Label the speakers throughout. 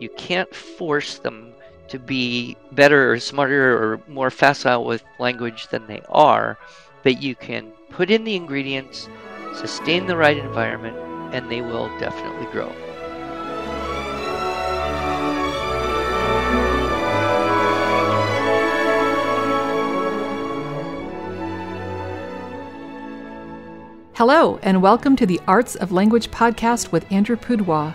Speaker 1: You can't force them to be better or smarter or more facile with language than they are, but you can put in the ingredients, sustain the right environment, and they will definitely grow.
Speaker 2: Hello, and welcome to the Arts of Language podcast with Andrew Pudewa,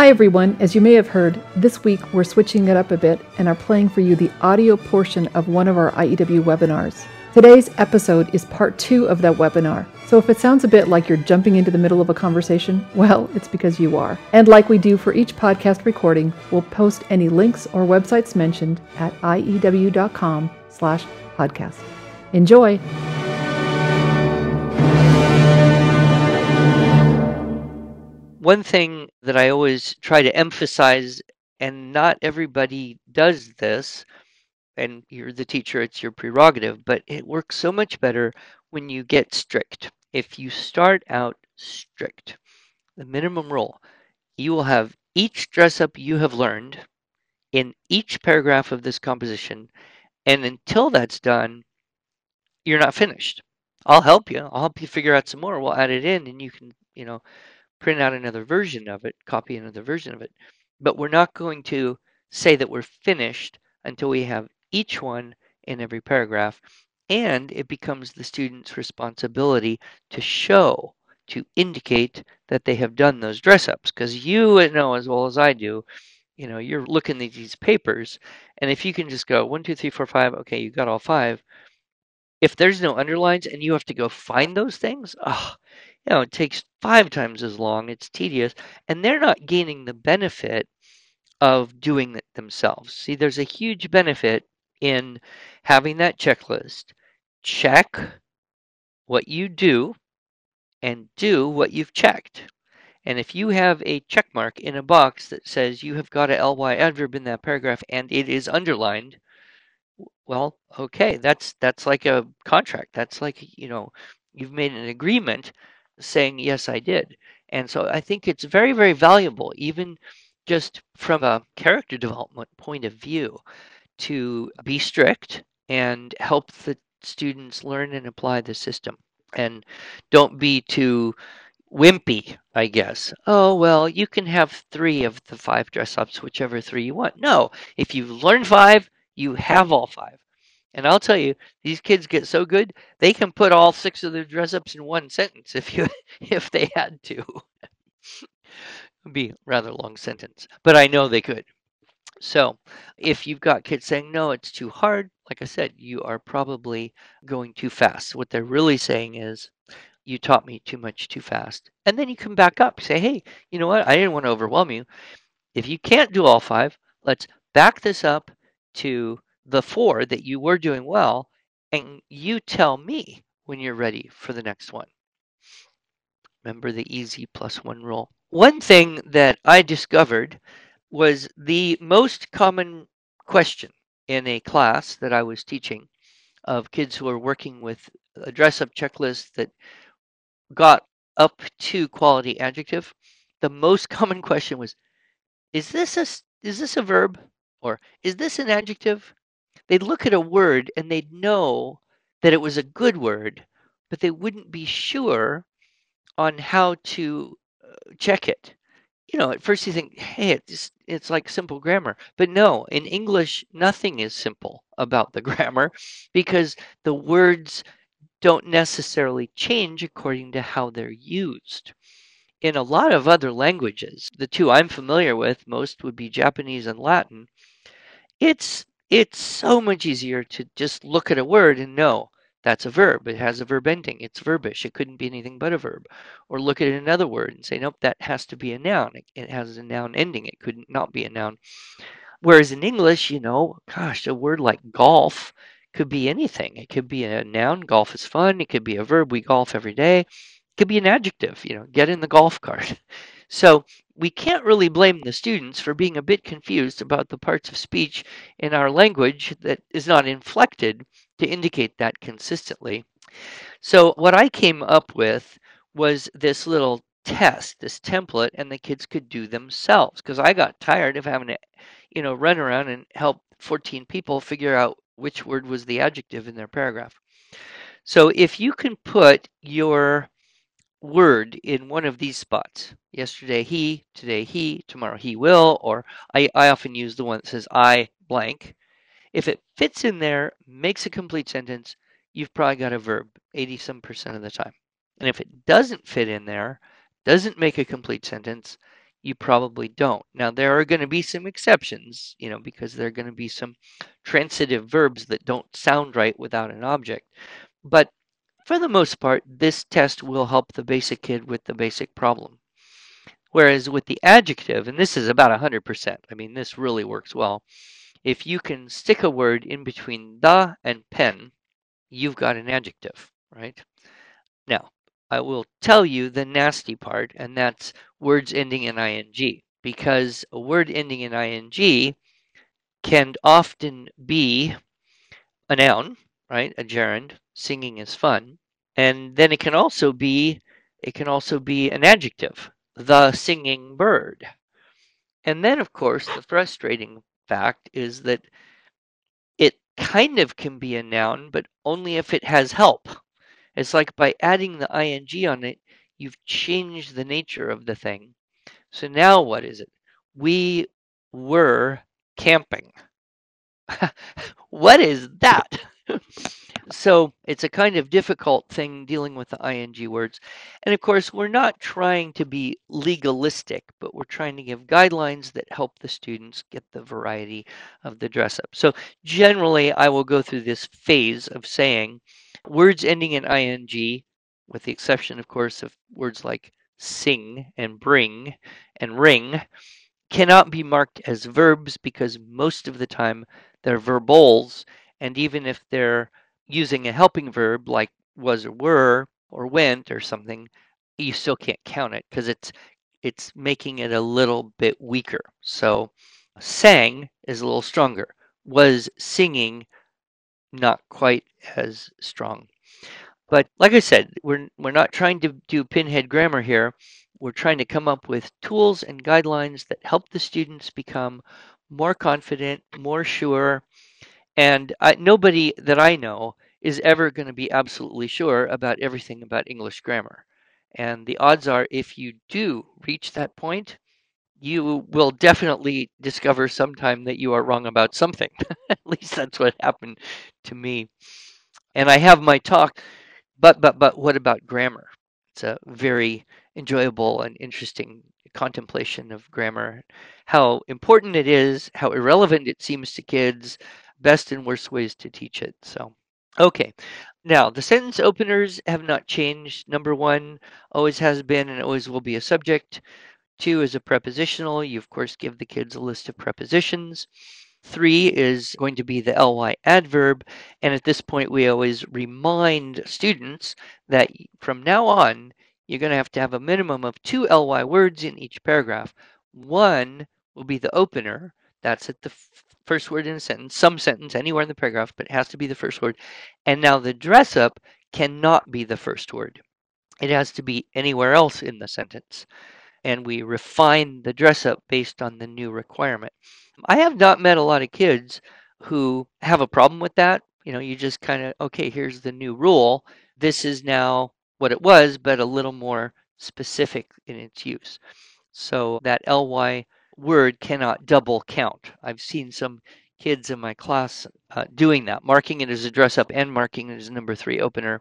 Speaker 2: Hi, everyone. As you may have heard, this week we're switching it up a bit and are playing for you the audio portion of one of our IEW webinars. Today's episode is part two of that webinar. So if it sounds a bit like you're jumping into the middle of a conversation, well, it's because you are. And like we do for each podcast recording, we'll post any links or websites mentioned at iew.com slash podcast. Enjoy!
Speaker 1: One thing that I always try to emphasize, and not everybody does this, and you're the teacher, it's your prerogative, but it works so much better when you get strict. If you start out strict, the minimum rule, you will have each dress up you have learned in each paragraph of this composition, and until that's done, you're not finished. I'll help you. I'll help you figure out some more. We'll add it in, and you can, you know, print out another version of it, copy another version of it. But we're not going to say that we're finished until we have each one in every paragraph. And it becomes the student's responsibility to show, to indicate that they have done those dress ups. Because you know as well as I do, you know, you're looking at these papers, and if you can just go one, two, three, four, five, okay, you got all five. If there's no underlines and you have to go find those things, oh, you know, it takes five times as long. It's tedious, and they're not gaining the benefit of doing it themselves. See, there's a huge benefit in having that checklist. Check what you do and do what you've checked. And if you have a check mark in a box that says you have got a ly adverb in that paragraph and it is underlined, well, okay, that's that's like a contract. That's like, you know, you've made an agreement saying, Yes, I did. And so I think it's very, very valuable, even just from a character development point of view, to be strict and help the students learn and apply the system. And don't be too wimpy, I guess. Oh, well, you can have three of the five dress ups, whichever three you want. No, if you've learned five, you have all five. And I'll tell you, these kids get so good, they can put all six of their dress ups in one sentence if you if they had to. Be rather long sentence, but I know they could. So, if you've got kids saying no, it's too hard, like I said, you are probably going too fast. What they're really saying is, you taught me too much too fast. And then you come back up, say, hey, you know what? I didn't want to overwhelm you. If you can't do all five, let's back this up to the four that you were doing well, and you tell me when you're ready for the next one. Remember the easy plus one rule. One thing that I discovered was the most common question in a class that I was teaching of kids who are working with a dress up checklist that got up to quality adjective. The most common question was, is this a, is this a verb? Or is this an adjective? They'd look at a word and they'd know that it was a good word, but they wouldn't be sure on how to uh, check it. You know, at first you think, hey, it's, it's like simple grammar. But no, in English, nothing is simple about the grammar because the words don't necessarily change according to how they're used. In a lot of other languages, the two I'm familiar with most would be Japanese and Latin. It's it's so much easier to just look at a word and know That's a verb. It has a verb ending. It's verbish. It couldn't be anything but a verb. Or look at another word and say, nope, that has to be a noun. It has a noun ending. It could not be a noun. Whereas in English, you know, gosh, a word like golf could be anything. It could be a noun, golf is fun. It could be a verb, we golf every day. It could be an adjective, you know, get in the golf cart. So we can't really blame the students for being a bit confused about the parts of speech in our language that is not inflected to indicate that consistently. So what I came up with was this little test, this template, and the kids could do themselves because I got tired of having to, you know, run around and help 14 people figure out which word was the adjective in their paragraph. So if you can put your word in one of these spots. Yesterday he, today he, tomorrow he will, or I, I often use the one that says I blank. If it fits in there, makes a complete sentence, you've probably got a verb 80 some percent of the time. And if it doesn't fit in there, doesn't make a complete sentence, you probably don't. Now, there are going to be some exceptions, you know, because there are going to be some transitive verbs that don't sound right without an object. But for the most part, this test will help the basic kid with the basic problem. Whereas with the adjective, and this is about 100%, I mean, this really works well. If you can stick a word in between the and pen, you've got an adjective, right? Now, I will tell you the nasty part, and that's words ending in ing, because a word ending in ing can often be a noun, right? A gerund. Singing is fun. And then it can also be it can also be an adjective, the singing bird. And then of course the frustrating fact is that it kind of can be a noun, but only if it has help. It's like by adding the ing on it, you've changed the nature of the thing. So now what is it? We were camping. what is that? so it's a kind of difficult thing dealing with the ing words. And of course, we're not trying to be legalistic, but we're trying to give guidelines that help the students get the variety of the dress up. So generally, I will go through this phase of saying words ending in ing, with the exception, of course, of words like sing and bring and ring, cannot be marked as verbs because most of the time they're verbals. And even if they're using a helping verb like was or were or went or something, you still can't count it because it's it's making it a little bit weaker. So sang is a little stronger. Was singing not quite as strong. But like I said, we're we're not trying to do pinhead grammar here. We're trying to come up with tools and guidelines that help the students become more confident, more sure, and I, nobody that I know is ever going to be absolutely sure about everything about English grammar. And the odds are, if you do reach that point, you will definitely discover sometime that you are wrong about something. At least that's what happened to me. And I have my talk, but but but what about grammar? It's a very enjoyable and interesting contemplation of grammar, how important it is, how irrelevant it seems to kids, best and worst ways to teach it. So, okay. Now, the sentence openers have not changed. Number one always has been and always will be a subject. Two is a prepositional. You, of course, give the kids a list of prepositions. Three is going to be the ly adverb. And at this point, we always remind students that from now on, you're going to have to have a minimum of two ly words in each paragraph. One will be the opener. That's at the first word in a sentence, some sentence, anywhere in the paragraph, but it has to be the first word. And now the dress up cannot be the first word. It has to be anywhere else in the sentence. And we refine the dress up based on the new requirement. I have not met a lot of kids who have a problem with that. You know, you just kind of, okay, here's the new rule. This is now what it was, but a little more specific in its use. So that ly word cannot double count. I've seen some kids in my class uh, doing that, marking it as a dress up and marking it as a number three opener.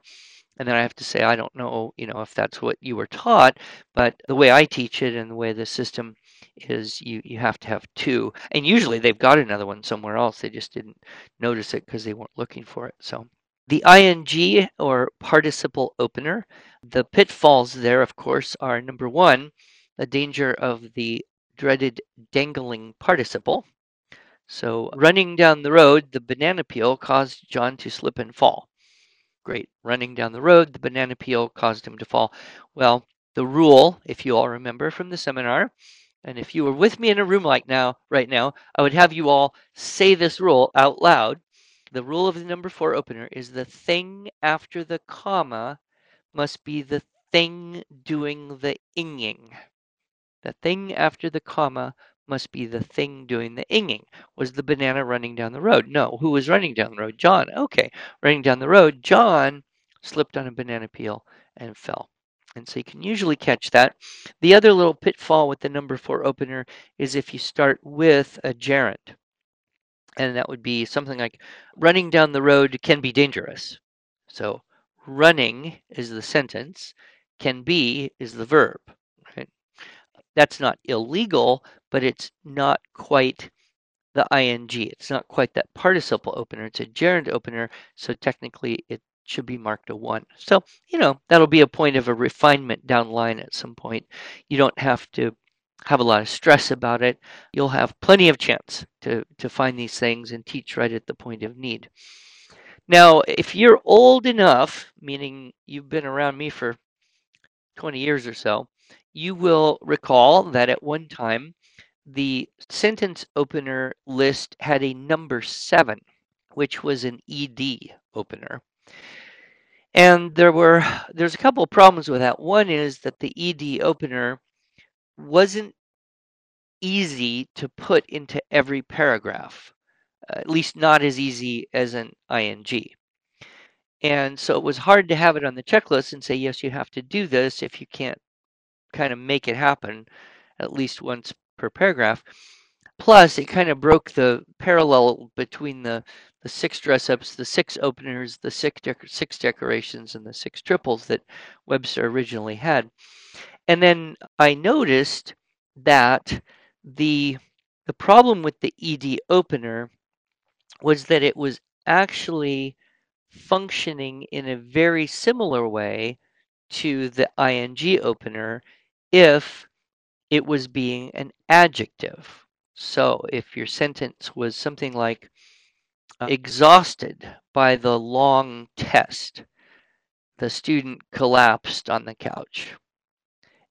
Speaker 1: And then I have to say, I don't know, you know, if that's what you were taught, but the way I teach it and the way the system is, you you have to have two, and usually they've got another one somewhere else. They just didn't notice it because they weren't looking for it. So The ing or participle opener, the pitfalls there, of course, are number one, the danger of the dreaded dangling participle. So, running down the road, the banana peel caused John to slip and fall. Great. Running down the road, the banana peel caused him to fall. Well, the rule, if you all remember from the seminar, and if you were with me in a room like now, right now, I would have you all say this rule out loud. The rule of the number four opener is the thing after the comma must be the thing doing the inging. The thing after the comma must be the thing doing the inging. Was the banana running down the road? No. Who was running down the road? John. Okay. Running down the road, John slipped on a banana peel and fell. And so you can usually catch that. The other little pitfall with the number four opener is if you start with a gerund. And that would be something like running down the road can be dangerous. So running is the sentence, can be is the verb. That's not illegal, but it's not quite the ing. It's not quite that participle opener. It's a gerund opener, so technically it should be marked a 1. So, you know, that'll be a point of a refinement down line at some point. You don't have to have a lot of stress about it. You'll have plenty of chance to, to find these things and teach right at the point of need. Now, if you're old enough, meaning you've been around me for 20 years or so, you will recall that at one time the sentence opener list had a number seven, which was an ED opener. And there were there's a couple of problems with that. One is that the ED opener wasn't easy to put into every paragraph, uh, at least not as easy as an ing. And so it was hard to have it on the checklist and say, yes, you have to do this if you can't kind of make it happen at least once per paragraph. Plus, it kind of broke the parallel between the, the six dress ups, the six openers, the six, six decorations, and the six triples that Webster originally had. And then I noticed that the the problem with the ED opener was that it was actually functioning in a very similar way to the ing opener if it was being an adjective. So if your sentence was something like uh, exhausted by the long test, the student collapsed on the couch.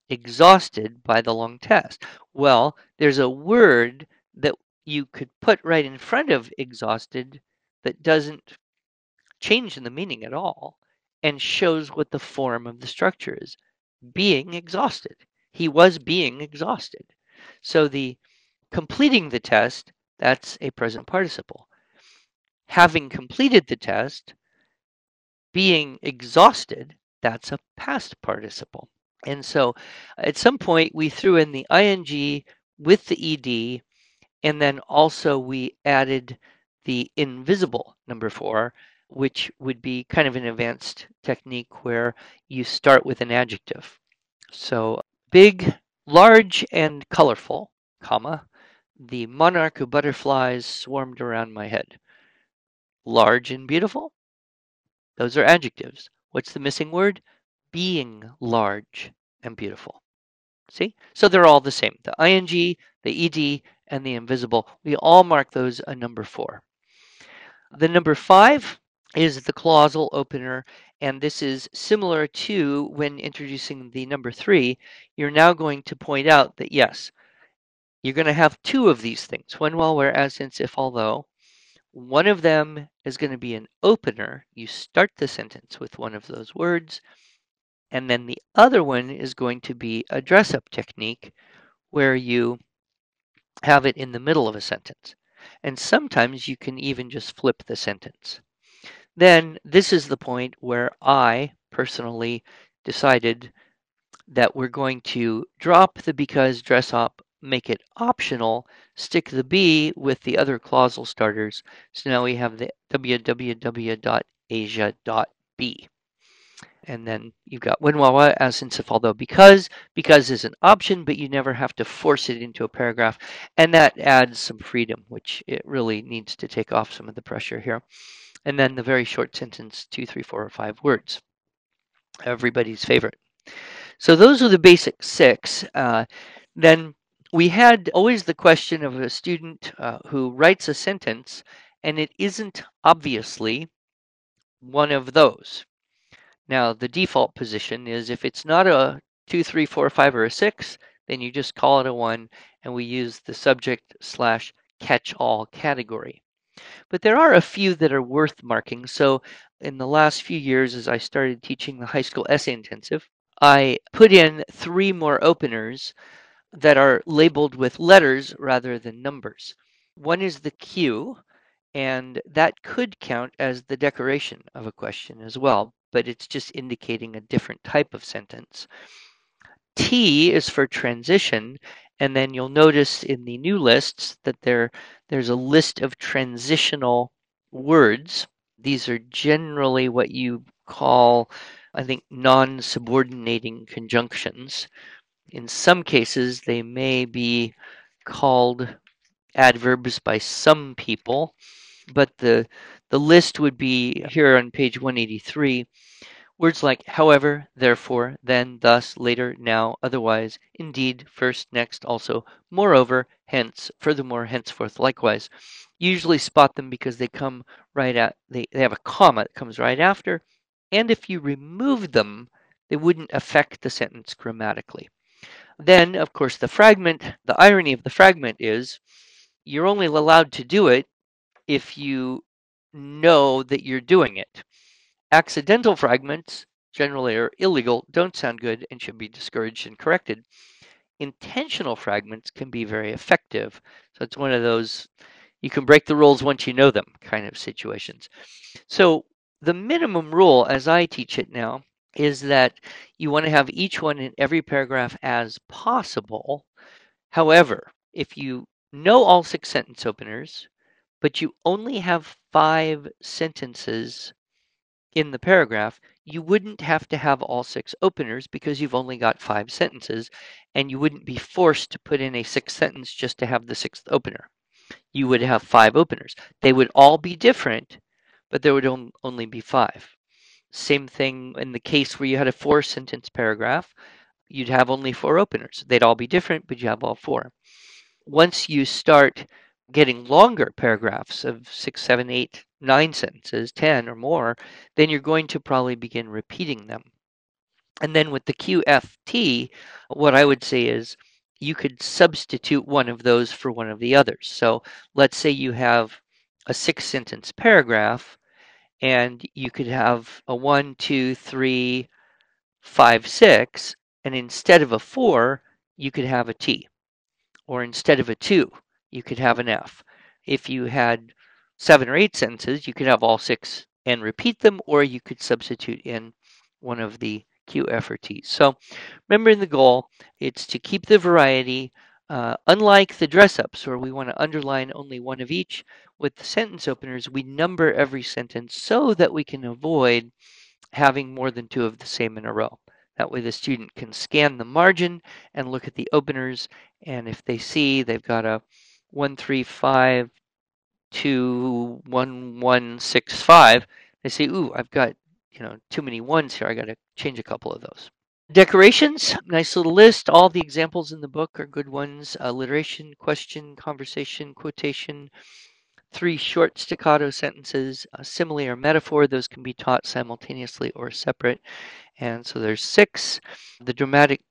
Speaker 1: Exhausted by the long test. Well, there's a word that you could put right in front of exhausted that doesn't change in the meaning at all and shows what the form of the structure is being exhausted. He was being exhausted. So the completing the test, that's a present participle. Having completed the test, being exhausted, that's a past participle. And so at some point we threw in the ing with the ed, and then also we added the invisible number four, which would be kind of an advanced technique where you start with an adjective. So big, large, and colorful, comma, the monarch of butterflies swarmed around my head. Large and beautiful? Those are adjectives. What's the missing word? Being large and beautiful. See? So they're all the same. The ing, the ed, and the invisible. We all mark those a number four. The number five is the clausal opener, and this is similar to when introducing the number three. You're now going to point out that yes, you're going to have two of these things when, while, where, as, since, if, although. One of them is going to be an opener. You start the sentence with one of those words. And then the other one is going to be a dress up technique where you have it in the middle of a sentence. And sometimes you can even just flip the sentence. Then this is the point where I personally decided that we're going to drop the because dress up, make it optional, stick the B with the other clausal starters. So now we have the www.asia.b. and then you've got while, as, since, if, although, because. Because is an option, but you never have to force it into a paragraph. And that adds some freedom, which it really needs to take off some of the pressure here. And then the very short sentence, two, three, four, or five words. Everybody's favorite. So those are the basic six. Uh, then we had always the question of a student uh, who writes a sentence and it isn't obviously one of those. Now, the default position is if it's not a 2, 3, 4, 5, or a 6, then you just call it a 1, and we use the subject slash catch-all category. But there are a few that are worth marking. So in the last few years, as I started teaching the high school essay intensive, I put in three more openers that are labeled with letters rather than numbers. One is the Q, and that could count as the decoration of a question as well but it's just indicating a different type of sentence. T is for transition, and then you'll notice in the new lists that there there's a list of transitional words. These are generally what you call, I think, non-subordinating conjunctions. In some cases, they may be called adverbs by some people, but the the list would be here on page 183. Words like however, therefore, then, thus, later, now, otherwise, indeed, first, next, also, moreover, hence, furthermore, henceforth, likewise. usually spot them because they come right at, they, they have a comma that comes right after, and if you remove them, they wouldn't affect the sentence grammatically. Then, of course, the fragment, the irony of the fragment is you're only allowed to do it if you know that you're doing it. Accidental fragments generally are illegal, don't sound good, and should be discouraged and corrected. Intentional fragments can be very effective. So it's one of those you can break the rules once you know them kind of situations. So the minimum rule, as I teach it now, is that you want to have each one in every paragraph as possible. However, if you know all six sentence openers, but you only have five sentences in the paragraph, you wouldn't have to have all six openers because you've only got five sentences, and you wouldn't be forced to put in a sixth sentence just to have the sixth opener. You would have five openers. They would all be different, but there would only be five. Same thing in the case where you had a four sentence paragraph, you'd have only four openers. They'd all be different, but you have all four. Once you start getting longer paragraphs of six, seven, eight, nine sentences, 10 or more, then you're going to probably begin repeating them. And then with the QFT, what I would say is you could substitute one of those for one of the others. So let's say you have a six sentence paragraph and you could have a one, two, three, five, six, and instead of a four, you could have a T. Or instead of a two, you could have an F. If you had seven or eight sentences, you could have all six and repeat them, or you could substitute in one of the Q, F, or T. So remembering the goal, it's to keep the variety. Uh, unlike the dress ups, where we want to underline only one of each, with the sentence openers, we number every sentence so that we can avoid having more than two of the same in a row. That way the student can scan the margin and look at the openers, and if they see they've got a one three five two one one six five, they say, "Ooh, I've got you know too many ones here. I got to change a couple of those." Decorations, nice little list. All the examples in the book are good ones. Uh, alliteration, question, conversation, quotation, three short staccato sentences, a simile or metaphor. Those can be taught simultaneously or separate. And so there's six. The dramatic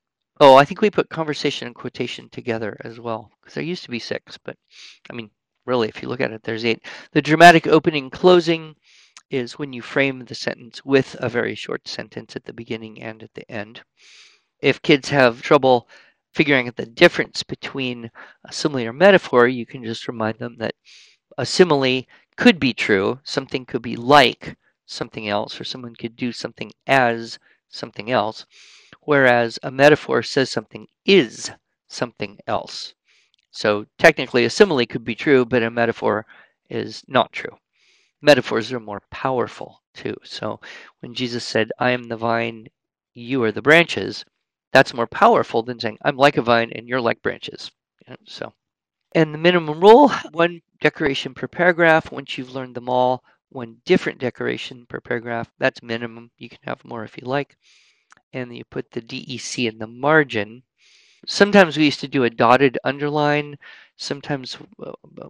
Speaker 1: Oh, I think we put conversation and quotation together as well, because there used to be six, but I mean, really, if you look at it, there's eight. The dramatic opening closing is when you frame the sentence with a very short sentence at the beginning and at the end. If kids have trouble figuring out the difference between a simile or metaphor, you can just remind them that a simile could be true, something could be like something else, or someone could do something as something else whereas a metaphor says something is something else. So technically, a simile could be true, but a metaphor is not true. Metaphors are more powerful too. So when Jesus said, I am the vine, you are the branches, that's more powerful than saying, I'm like a vine and you're like branches. So, and the minimum rule one decoration per paragraph. Once you've learned them all, one different decoration per paragraph. That's minimum. You can have more if you like. And you put the DEC in the margin. Sometimes we used to do a dotted underline. Sometimes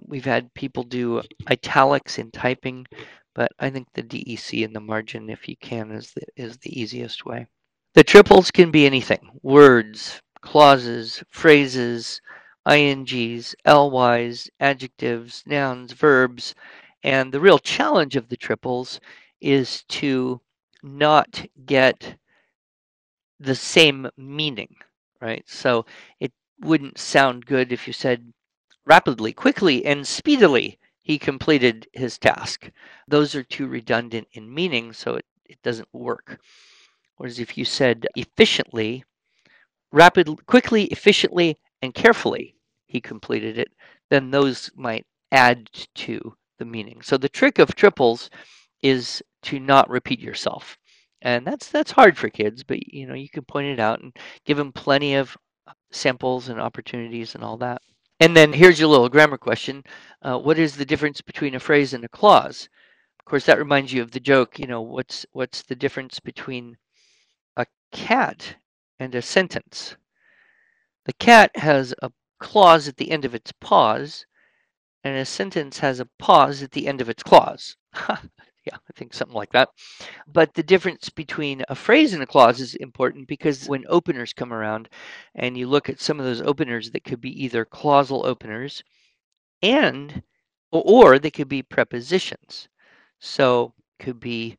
Speaker 1: we've had people do italics in typing, but I think the DEC in the margin, if you can, is the, is the easiest way. The triples can be anything words, clauses, phrases, INGs, LYs, adjectives, nouns, verbs. And the real challenge of the triples is to not get the same meaning, right? So it wouldn't sound good if you said rapidly, quickly, and speedily he completed his task. Those are too redundant in meaning, so it, it doesn't work. Whereas if you said efficiently, rapidly, quickly, efficiently, and carefully he completed it, then those might add to the meaning. So the trick of triples is to not repeat yourself. And that's that's hard for kids, but you know, you can point it out and give them plenty of samples and opportunities and all that. And then here's your little grammar question. Uh, what is the difference between a phrase and a clause? Of course, that reminds you of the joke, you know, what's what's the difference between a cat and a sentence? The cat has a clause at the end of its paws and a sentence has a pause at the end of its clause. yeah, I think something like that. But the difference between a phrase and a clause is important because when openers come around and you look at some of those openers that could be either clausal openers and or they could be prepositions. So could be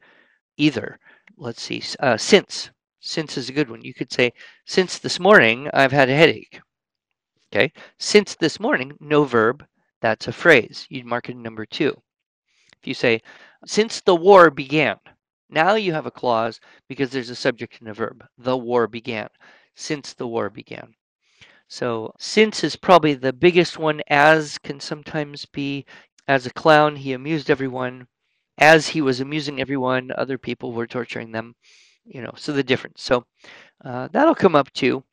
Speaker 1: either, let's see, uh, since. Since is a good one. You could say, since this morning I've had a headache. Okay, since this morning, no verb, that's a phrase. You'd mark it number two. If you say, since the war began, now you have a clause because there's a subject and a verb. The war began. Since the war began. So, since is probably the biggest one, as can sometimes be. As a clown, he amused everyone. As he was amusing everyone, other people were torturing them. You know, so the difference. So, uh, that'll come up too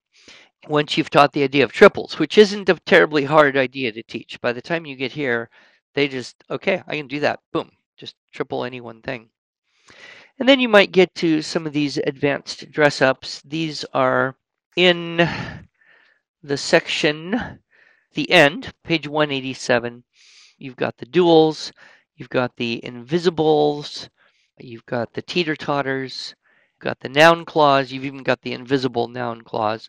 Speaker 1: once you've taught the idea of triples, which isn't a terribly hard idea to teach. By the time you get here, they just, okay, I can do that. Boom, just triple any one thing. And then you might get to some of these advanced dress ups. These are in the section, the end, page 187. You've got the duels, you've got the invisibles, you've got the teeter totters, you've got the noun clause, you've even got the invisible noun clause.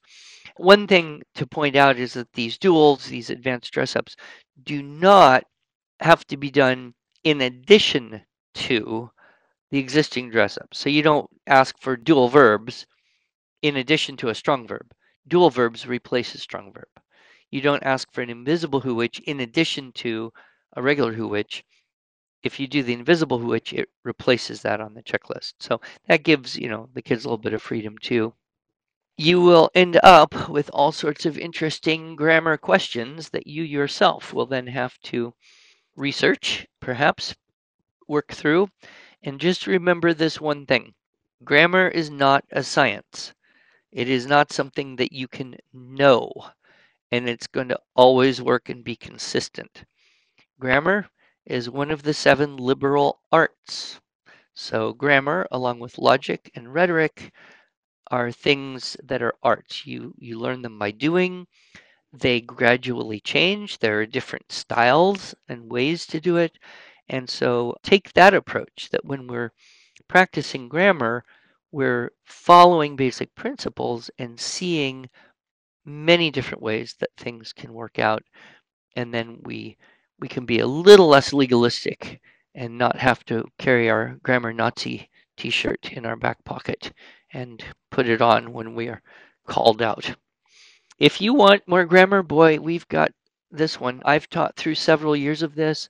Speaker 1: One thing to point out is that these duels, these advanced dress ups, do not have to be done in addition to the existing dress up. So you don't ask for dual verbs in addition to a strong verb. Dual verbs replace a strong verb. You don't ask for an invisible who which in addition to a regular who which. If you do the invisible who which, it replaces that on the checklist. So that gives, you know, the kids a little bit of freedom too you will end up with all sorts of interesting grammar questions that you yourself will then have to research, perhaps work through. And just remember this one thing grammar is not a science, it is not something that you can know, and it's going to always work and be consistent. Grammar is one of the seven liberal arts. So, grammar, along with logic and rhetoric, are things that are arts. You you learn them by doing. They gradually change. There are different styles and ways to do it. And so take that approach that when we're practicing grammar, we're following basic principles and seeing many different ways that things can work out. And then we we can be a little less legalistic and not have to carry our grammar Nazi t-shirt in our back pocket and put it on when we are called out. If you want more grammar, boy, we've got this one. I've taught through several years of this.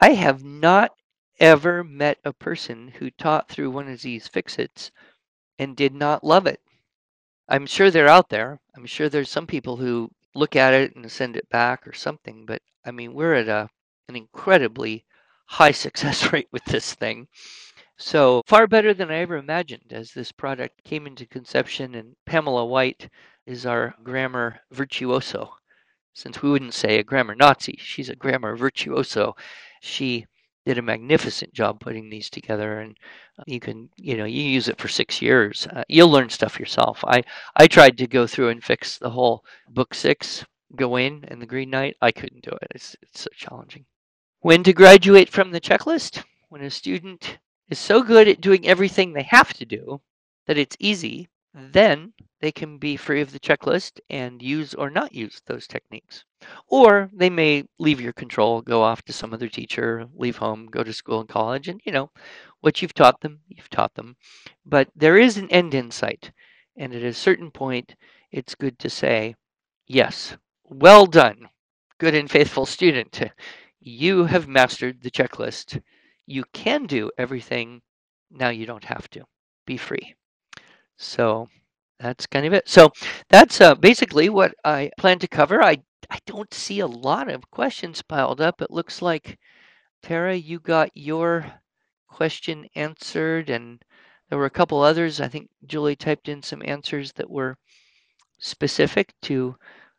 Speaker 1: I have not ever met a person who taught through one of these fix-its and did not love it. I'm sure they're out there. I'm sure there's some people who look at it and send it back or something, but I mean, we're at a an incredibly high success rate with this thing. So far better than I ever imagined as this product came into conception. And Pamela White is our grammar virtuoso. Since we wouldn't say a grammar Nazi, she's a grammar virtuoso. She did a magnificent job putting these together and you can you know you use it for six years uh, you'll learn stuff yourself i i tried to go through and fix the whole book Sir Gawain and the green knight i couldn't do it it's, it's so challenging when to graduate from the checklist when a student is so good at doing everything they have to do that it's easy then they can be free of the checklist and use or not use those techniques. Or they may leave your control, go off to some other teacher, leave home, go to school and college, and you know, what you've taught them, you've taught them. But there is an end in sight. And at a certain point, it's good to say, yes, well done, good and faithful student. You have mastered the checklist. You can do everything. Now you don't have to. Be free. So that's kind of it. So that's uh, basically what I plan to cover. I I don't see a lot of questions piled up. It looks like Tara, you got your question answered, and there were a couple others. I think Julie typed in some answers that were specific to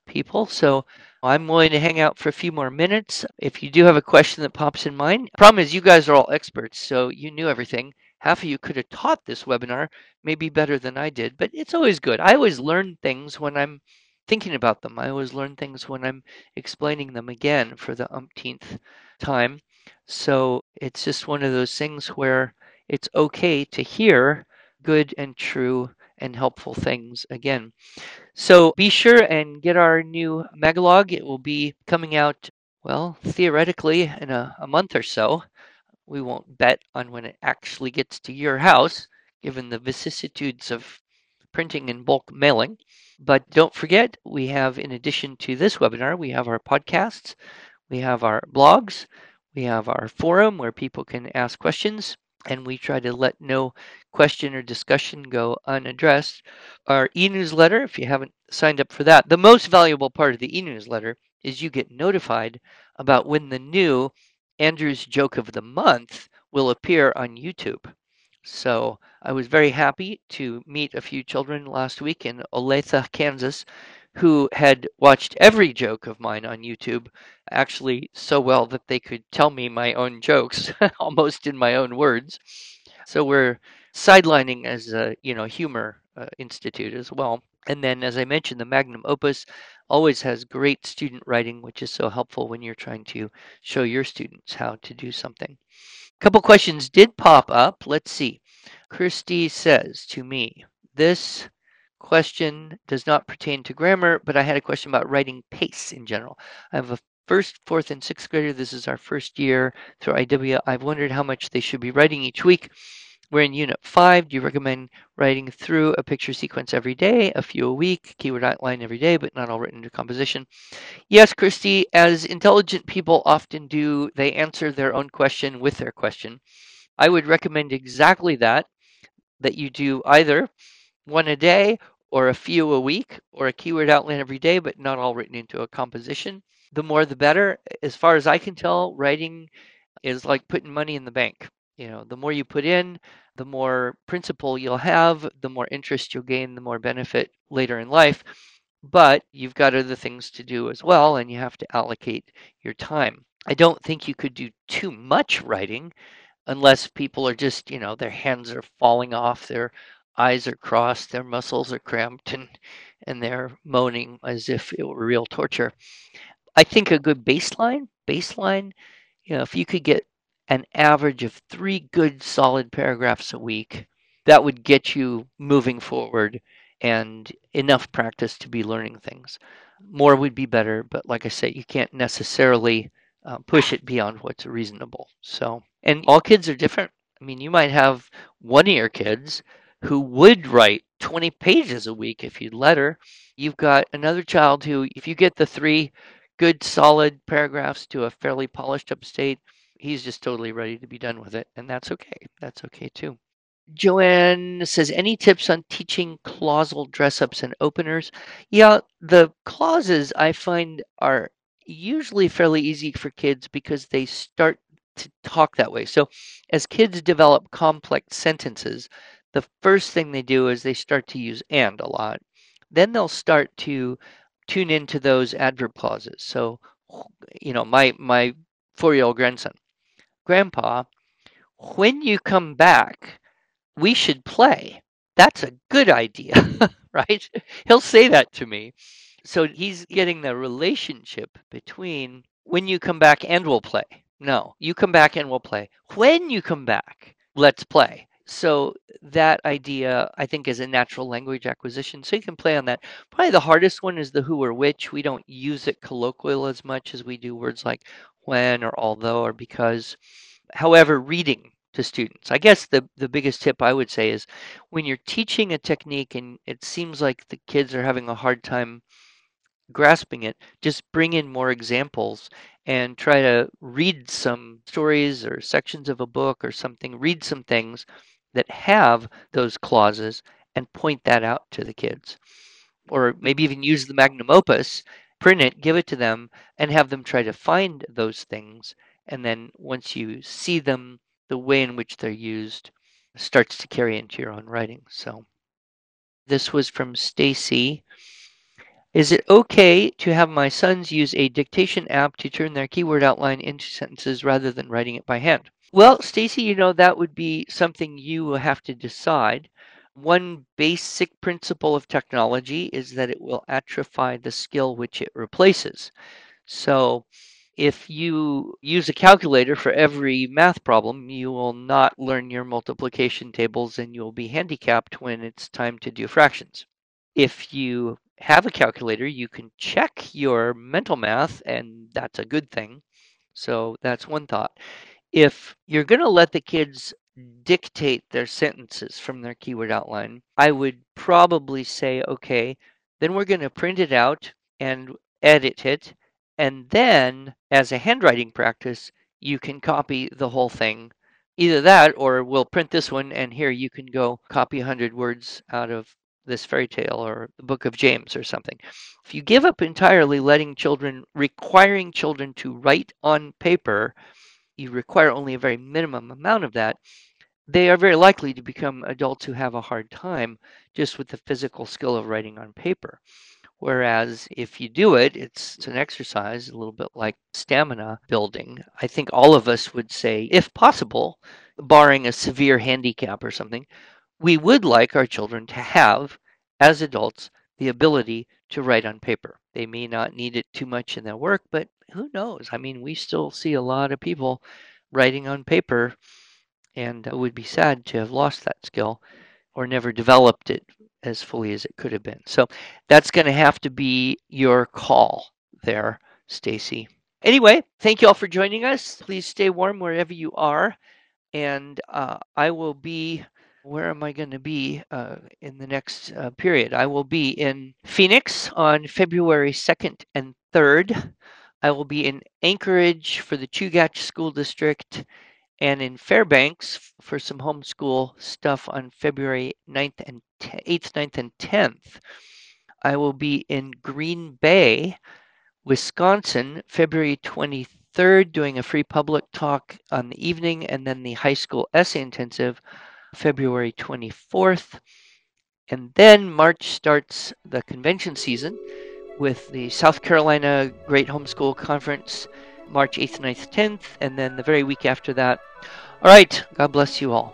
Speaker 1: people. So I'm willing to hang out for a few more minutes. If you do have a question that pops in mind, problem is you guys are all experts, so you knew everything half of you could have taught this webinar maybe better than I did, but it's always good. I always learn things when I'm thinking about them. I always learn things when I'm explaining them again for the umpteenth time. So it's just one of those things where it's okay to hear good and true and helpful things again. So be sure and get our new Megalog. It will be coming out, well, theoretically in a, a month or so. We won't bet on when it actually gets to your house, given the vicissitudes of printing and bulk mailing. But don't forget, we have, in addition to this webinar, we have our podcasts, we have our blogs, we have our forum where people can ask questions, and we try to let no question or discussion go unaddressed. Our e newsletter, if you haven't signed up for that, the most valuable part of the e newsletter is you get notified about when the new Andrew's joke of the month will appear on YouTube. So I was very happy to meet a few children last week in Olathe, Kansas, who had watched every joke of mine on YouTube, actually so well that they could tell me my own jokes almost in my own words. So we're sidelining as a you know humor uh, institute as well. And then, as I mentioned, the magnum opus always has great student writing, which is so helpful when you're trying to show your students how to do something. A couple questions did pop up. Let's see. Christy says to me, this question does not pertain to grammar, but I had a question about writing pace in general. I have a first, fourth, and sixth grader. This is our first year through IEW. I've wondered how much they should be writing each week. We're in Unit 5. Do you recommend writing through a picture sequence every day, a few a week, keyword outline every day, but not all written into composition? Yes, Christy, as intelligent people often do, they answer their own question with their question. I would recommend exactly that, that you do either one a day or a few a week or a keyword outline every day, but not all written into a composition. The more the better. As far as I can tell, writing is like putting money in the bank. You know, the more you put in, the more principal you'll have, the more interest you'll gain, the more benefit later in life. But you've got other things to do as well, and you have to allocate your time. I don't think you could do too much writing unless people are just, you know, their hands are falling off, their eyes are crossed, their muscles are cramped, and, and they're moaning as if it were real torture. I think a good baseline, baseline, you know, if you could get an average of three good solid paragraphs a week, that would get you moving forward and enough practice to be learning things. More would be better, but like I say, you can't necessarily uh, push it beyond what's reasonable. So, and all kids are different. I mean, you might have one your kids who would write 20 pages a week if you'd let her. You've got another child who, if you get the three good solid paragraphs to a fairly polished up state, he's just totally ready to be done with it, and that's okay. That's okay too. Joanne says, any tips on teaching clausal dress ups and openers? Yeah, the clauses I find are usually fairly easy for kids because they start to talk that way. So as kids develop complex sentences, the first thing they do is they start to use and a lot. Then they'll start to tune into those adverb clauses. So, you know, my my four-year-old grandson, Grandpa, when you come back, we should play. That's a good idea, right? He'll say that to me. So he's getting the relationship between when you come back and we'll play. No, you come back and we'll play. When you come back, let's play. So that idea, I think, is a natural language acquisition. So you can play on that. Probably the hardest one is the who or which. We don't use it colloquial as much as we do words like when or although or because. However, reading to students. I guess the, the biggest tip I would say is when you're teaching a technique and it seems like the kids are having a hard time grasping it, just bring in more examples and try to read some stories or sections of a book or something, read some things that have those clauses and point that out to the kids. Or maybe even use the magnum opus, print it, give it to them, and have them try to find those things. And then once you see them, the way in which they're used starts to carry into your own writing. So this was from Stacy. Is it okay to have my sons use a dictation app to turn their keyword outline into sentences rather than writing it by hand? Well, Stacy, you know, that would be something you will have to decide. One basic principle of technology is that it will atrophy the skill which it replaces. So if you use a calculator for every math problem, you will not learn your multiplication tables and you'll be handicapped when it's time to do fractions. If you have a calculator, you can check your mental math, and that's a good thing. So that's one thought. If you're going to let the kids dictate their sentences from their keyword outline, I would probably say, okay, then we're going to print it out and edit it. And then, as a handwriting practice, you can copy the whole thing. Either that, or we'll print this one, and here you can go copy 100 words out of this fairy tale or the book of James or something. If you give up entirely letting children, requiring children to write on paper, you require only a very minimum amount of that, they are very likely to become adults who have a hard time just with the physical skill of writing on paper. Whereas if you do it, it's, it's, an exercise, a little bit like stamina building. I think all of us would say, if possible, barring a severe handicap or something, we would like our children to have, as adults, the ability to write on paper. They may not need it too much in their work, but who knows? I mean, we still see a lot of people writing on paper, and it would be sad to have lost that skill or never developed it as fully as it could have been. So that's going to have to be your call there, Stacy. Anyway, thank you all for joining us. Please stay warm wherever you are, and uh, I will be where am I going to be uh, in the next uh, period? I will be in Phoenix on February 2nd and 3rd. I will be in Anchorage for the Chugach School District and in Fairbanks for some homeschool stuff on February 9th and 8th, 9th, and 10th. I will be in Green Bay, Wisconsin, February 23rd, doing a free public talk on the evening, and then the high school essay intensive February 24th. And then March starts the convention season with the South Carolina Great Homeschool Conference, March 8th, 9th, 10th, and then the very week after that. All right, God bless you all.